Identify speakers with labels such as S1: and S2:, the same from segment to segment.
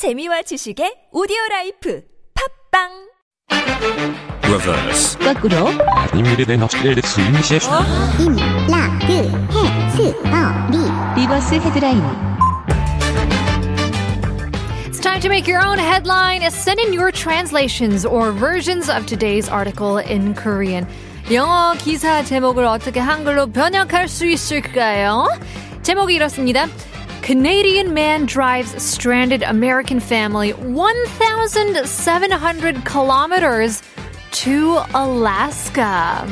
S1: 재미와 지식의 오디오 라이프 팝빵
S2: reverse
S3: 거꾸로
S4: 임미래 된 업그레이드 스윙 셰프
S5: 임라그해스어리
S3: 리버스 헤드라인
S6: It's time to make your own headline. Send in your translations or versions of today's article in Korean. 영어 기사 제목을 어떻게 한글로 번역할 수 있을까요? 제목이 이렇습니다. Canadian man drives stranded American family 1,700 kilometers to Alaska.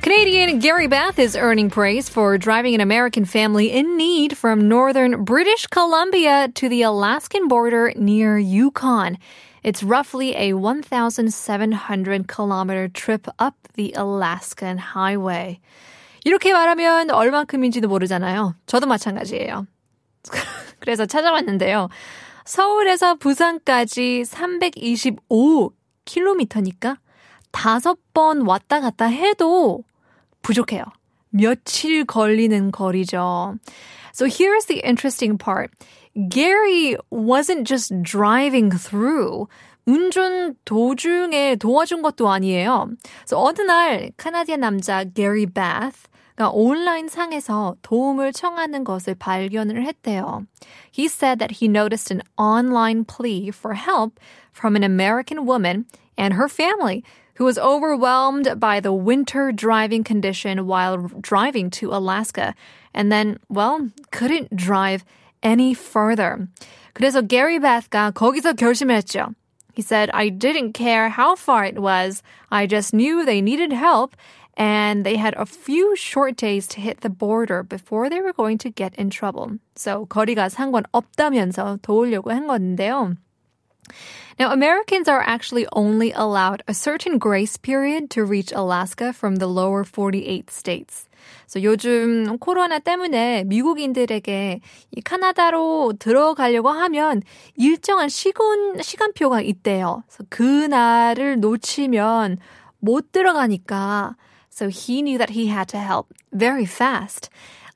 S6: Canadian Gary Bath is earning praise for driving an American family in need from northern British Columbia to the Alaskan border near Yukon. It's roughly a 1,700 kilometer trip up the Alaskan highway. 이렇게 말하면 얼만큼인지도 모르잖아요. 저도 마찬가지예요. 그래서 찾아봤는데요. 서울에서 부산까지 325km니까 다섯 번 왔다 갔다 해도 부족해요. 며칠 걸리는 거리죠. So here's the interesting part. Gary wasn't just driving through. 운전 도중에 도와준 것도 아니에요. So 어느 날 카나디안 남자 Gary Bath가 온라인 상에서 도움을 청하는 것을 발견을 했대요. He said that he noticed an online plea for help from an American woman and her family who was overwhelmed by the winter driving condition while driving to Alaska and then, well, couldn't drive any further. 그래서 Gary Bath가 거기서 결심했죠. He said, I didn't care how far it was. I just knew they needed help and they had a few short days to hit the border before they were going to get in trouble. So 거리가 상관없다면서 도우려고 한 건데요. Now, Americans are actually only allowed a certain grace period to reach Alaska from the lower 48 states. So 요즘 코로나 때문에 미국인들에게 이 카나다로 들어가려고 하면 일정한 시간, 시간표가 있대요. 그래서 그날을 놓치면 못 들어가니까. so he knew that he had to help very fast.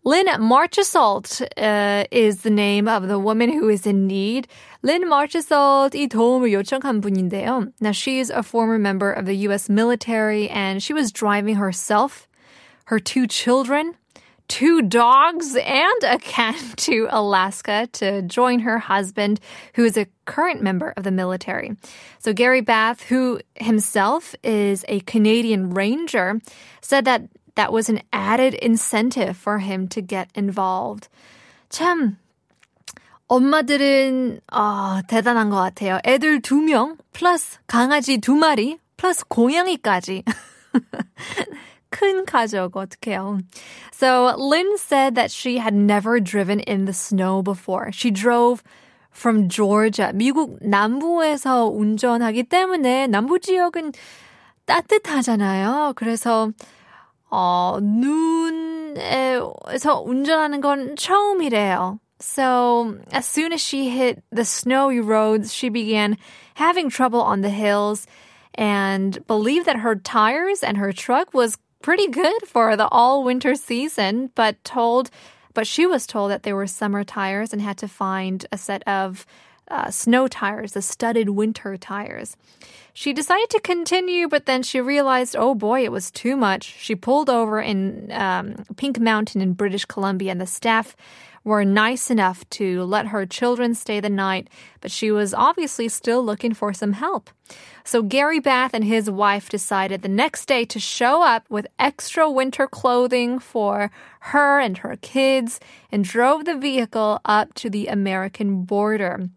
S6: Lynn Marchesault uh, is the name of the woman who is in need. Lynn Marchesault 이 도움을 요청한 분인데요. Now she is a former member of the U.S. military and she was driving herself, her two children, two dogs, and a cat to Alaska to join her husband, who is a current member of the military. So Gary Bath, who himself is a Canadian Ranger, said that that was an added incentive for him to get involved. 참 엄마들은 아, 대단한 것 같아요. 애들 두 명, 플러스 강아지 두 마리, 플러스 고양이까지. 큰 가족 어떡해요. So Lynn said that she had never driven in the snow before. She drove from Georgia. 미국 남부에서 운전하기 때문에 남부 지역은 따뜻하잖아요. 그래서 어, 눈에서 운전하는 건 처음이래요. So as soon as she hit the snowy roads, she began having trouble on the hills and believed that her tires and her truck was pretty good for the all winter season, but told but she was told that they were summer tires and had to find a set of uh, snow tires, the studded winter tires. She decided to continue, but then she realized, oh boy, it was too much. She pulled over in um, Pink Mountain in British Columbia, and the staff were nice enough to let her children stay the night, but she was obviously still looking for some help. So Gary Bath and his wife decided the next day to show up with extra winter clothing for her and her kids and drove the vehicle up to the American border.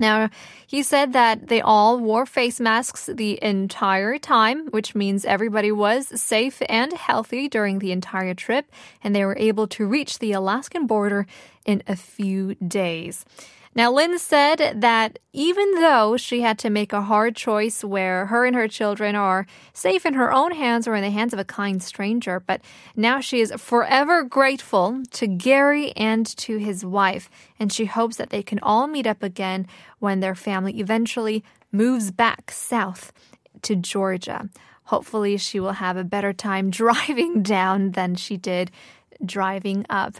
S6: Now, he said that they all wore face masks the entire time, which means everybody was safe and healthy during the entire trip, and they were able to reach the Alaskan border in a few days. Now, Lynn said that even though she had to make a hard choice where her and her children are safe in her own hands or in the hands of a kind stranger, but now she is forever grateful to Gary and to his wife, and she hopes that they can all meet up again when their family eventually moves back south to Georgia. Hopefully, she will have a better time driving down than she did driving up.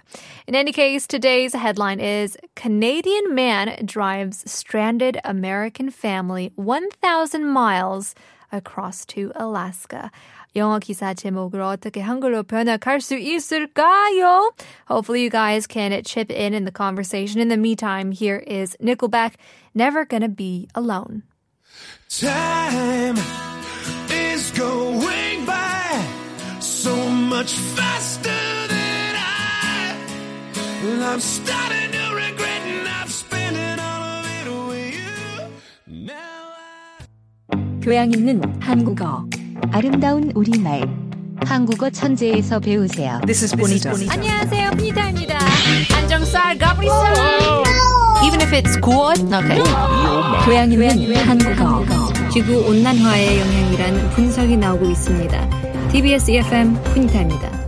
S6: In any case, today's headline is Canadian man drives stranded American family 1,000 miles across to Alaska. 영어 기사 제목을 어떻게 한글로 번역할 수 있을까요? Hopefully you guys can chip in in the conversation. In the meantime, here is Nickelback, Never Gonna Be Alone.
S2: Time is going by so much faster
S3: 교양 있는 한국어. 아름다운 우리말. 한국어 천재에서 배우세요.
S7: This is Bonita.
S6: 안녕하세요, 피니타입니다. 안정살 가브리살. Even if it's good? Okay.
S3: 교양 있는 한국어.
S8: 지구 온난화의 영향이란 분석이 나오고 있습니다. TBS EFM 훈이타입니다.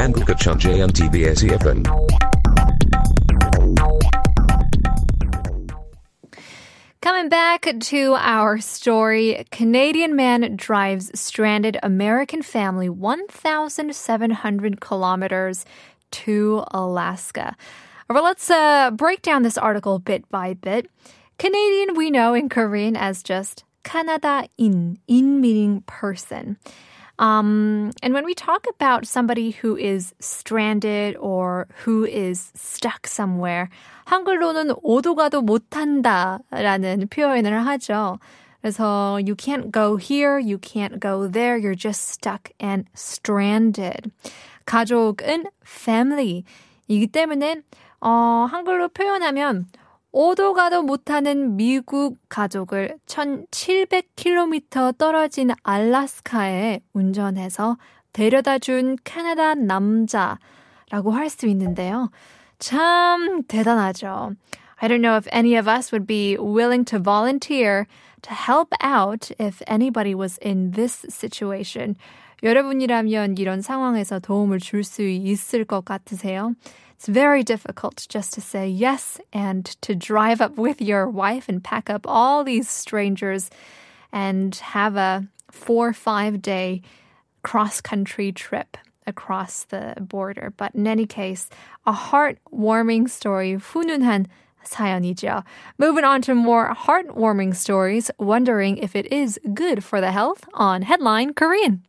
S4: handle
S6: Coming back to our story, Canadian man drives stranded American family 1,700 kilometers to Alaska. Well, let's uh, break down this article bit by bit. Canadian we know in Korean as just Kanadain, in meaning person. Um, and when we talk about somebody who is stranded or who is stuck somewhere, 한글로는 오도 가도 못한다라는 표현을 하죠. 그래서 you can't go here, you can't go there, you're just stuck and stranded. 가족은 family이기 때문에 어, 한글로 표현하면 오도 가도 못하는 미국 가족을 1700km 떨어진 알라스카에 운전해서 데려다 준 캐나다 남자라고 할 수 있는데요. 참 대단하죠. I don't know if any of us would be willing to volunteer to help out if anybody was in this situation. 여러분이라면 이런 상황에서 도움을 줄 수 있을 것 같으세요? It's very difficult just to say yes and to drive up with your wife and pack up all these strangers and have a four or five day cross country trip across the border. But in any case, a heartwarming story, 훈훈한 사연이죠. Moving on to more heartwarming stories, wondering if it is good for the health on Headline Korean.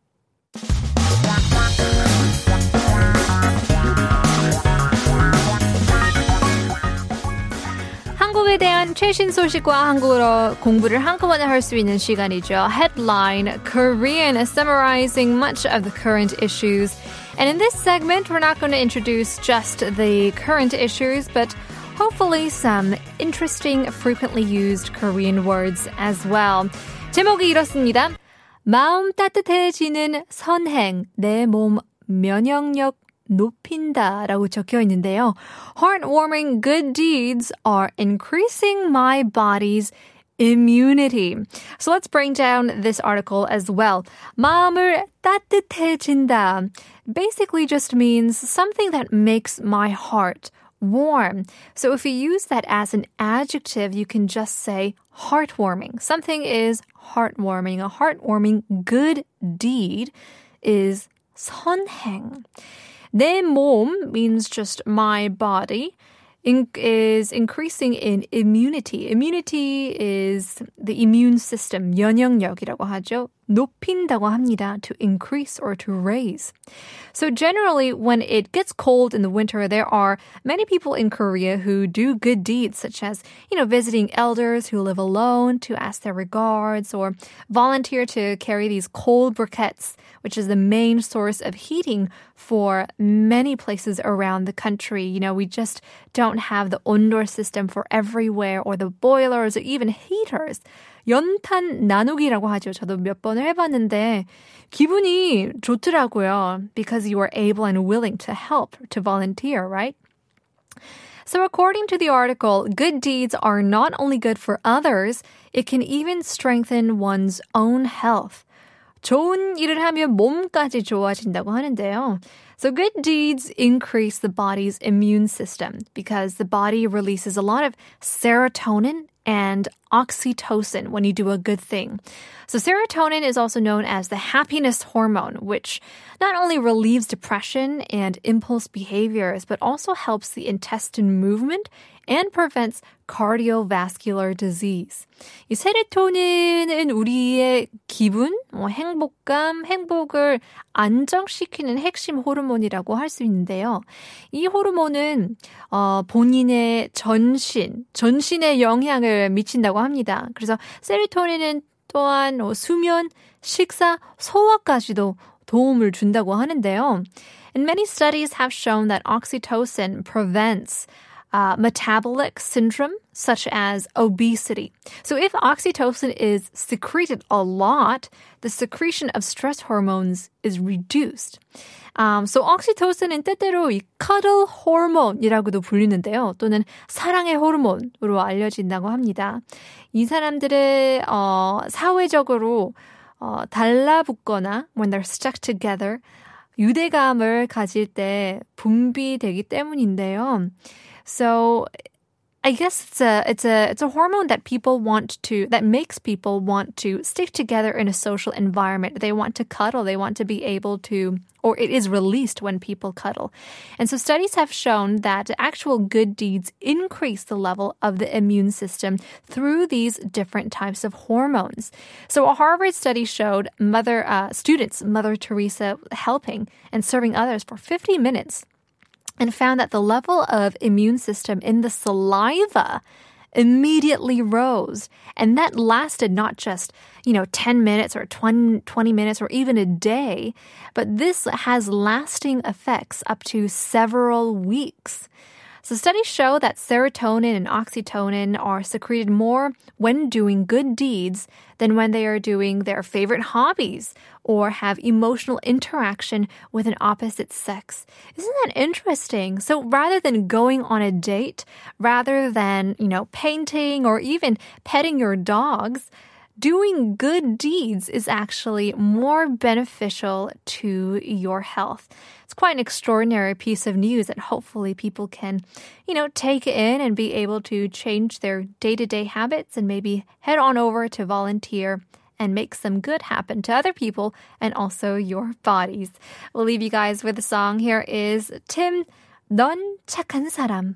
S6: 한국에 대한 최신 소식과 한국어로 공부를 한꺼번에 할 수 있는 시간이죠. Headline Korean, summarizing much of the current issues. And in this segment, we're not going to introduce just the current issues, but hopefully some interesting, frequently used Korean words as well. 제목이 이렇습니다. 마음 따뜻해지는 선행, 내 몸 면역력 높인다 라고 적혀 있는데요. Heartwarming good deeds are increasing my body's immunity. So let's break down this article as well. 마음을 따뜻해진다 basically just means something that makes my heart warm. So if you use that as an adjective, you can just say heartwarming. Something is heartwarming. A heartwarming good deed is 선행. 내 몸 means just my body. In, is increasing in immunity. Immunity is the immune system, 면역력이라고 하죠. 높인다고 합니다. To increase or to raise. So generally, when it gets cold in the winter, there are many people in Korea who do good deeds, such as you know visiting elders who live alone to ask their regards, or volunteer to carry these cold briquettes, which is the main source of heating for many places around the country. You know, we just don't have the ondol system for everywhere, or the boilers, or even heaters. 연탄 나누기라고 하죠. 저도 몇 번을 해봤는데 기분이 좋더라고요. Because you are able and willing to help, to volunteer, right? So, according to the article, good deeds are not only good for others, it can even strengthen one's own health. 좋은 일을 하면 몸까지 좋아진다고 하는데요. So good deeds increase the body's immune system because the body releases a lot of serotonin and oxytocin when you do a good thing. So serotonin is also known as the happiness hormone, which not only relieves depression and impulse behaviors, but also helps the intestine movement and prevents cardiovascular disease. 이 세로토닌은 우리의 기분, 뭐 행복감, 행복을 안정시키는 핵심 호르몬이라고 할 수 있는데요. 이 호르몬은 어, 본인의 전신, 전신에 영향을 미친다고 합니다. 그래서 세로토닌은 또한 어, 수면, 식사, 소화까지도 도움을 준다고 하는데요. And many studies have shown that oxytocin prevents uh, metabolic syndrome, such as obesity. So, if oxytocin is secreted a lot, the secretion of stress hormones is reduced. Um, so, oxytocin은 때때로 이 cuddle hormone이라고도 불리는데요. 또는 사랑의 호르몬으로 알려진다고 합니다. 이 사람들의 어, 사회적으로 어, 달라붙거나 when they're stuck together 유대감을 가질 때 분비되기 때문인데요. So I guess it's a it's a it's a hormone that people want to that makes people want to stick together in a social environment. They want to cuddle. They want to be able to or it is released when people cuddle. And so studies have shown that actual good deeds increase the level of the immune system through these different types of hormones. So a Harvard study showed mother uh, students Mother Teresa helping and serving others for 50 minutes and found that the level of immune system in the saliva immediately rose. And that lasted not just, you know, 10 minutes or 20, 20 minutes or even a day, but this has lasting effects up to several weeks. So studies show that serotonin and oxytocin are secreted more when doing good deeds than when they are doing their favorite hobbies or have emotional interaction with an opposite sex. Isn't that interesting? So rather than going on a date, rather than, you know, painting or even petting your dogs, doing good deeds is actually more beneficial to your health. It's quite an extraordinary piece of news that hopefully people can, you know, take in and be able to change their day to day habits and maybe head on over to volunteer and make some good happen to other people and also your bodies. We'll leave you guys with a song. Here is Tim, 넌 착한 사람.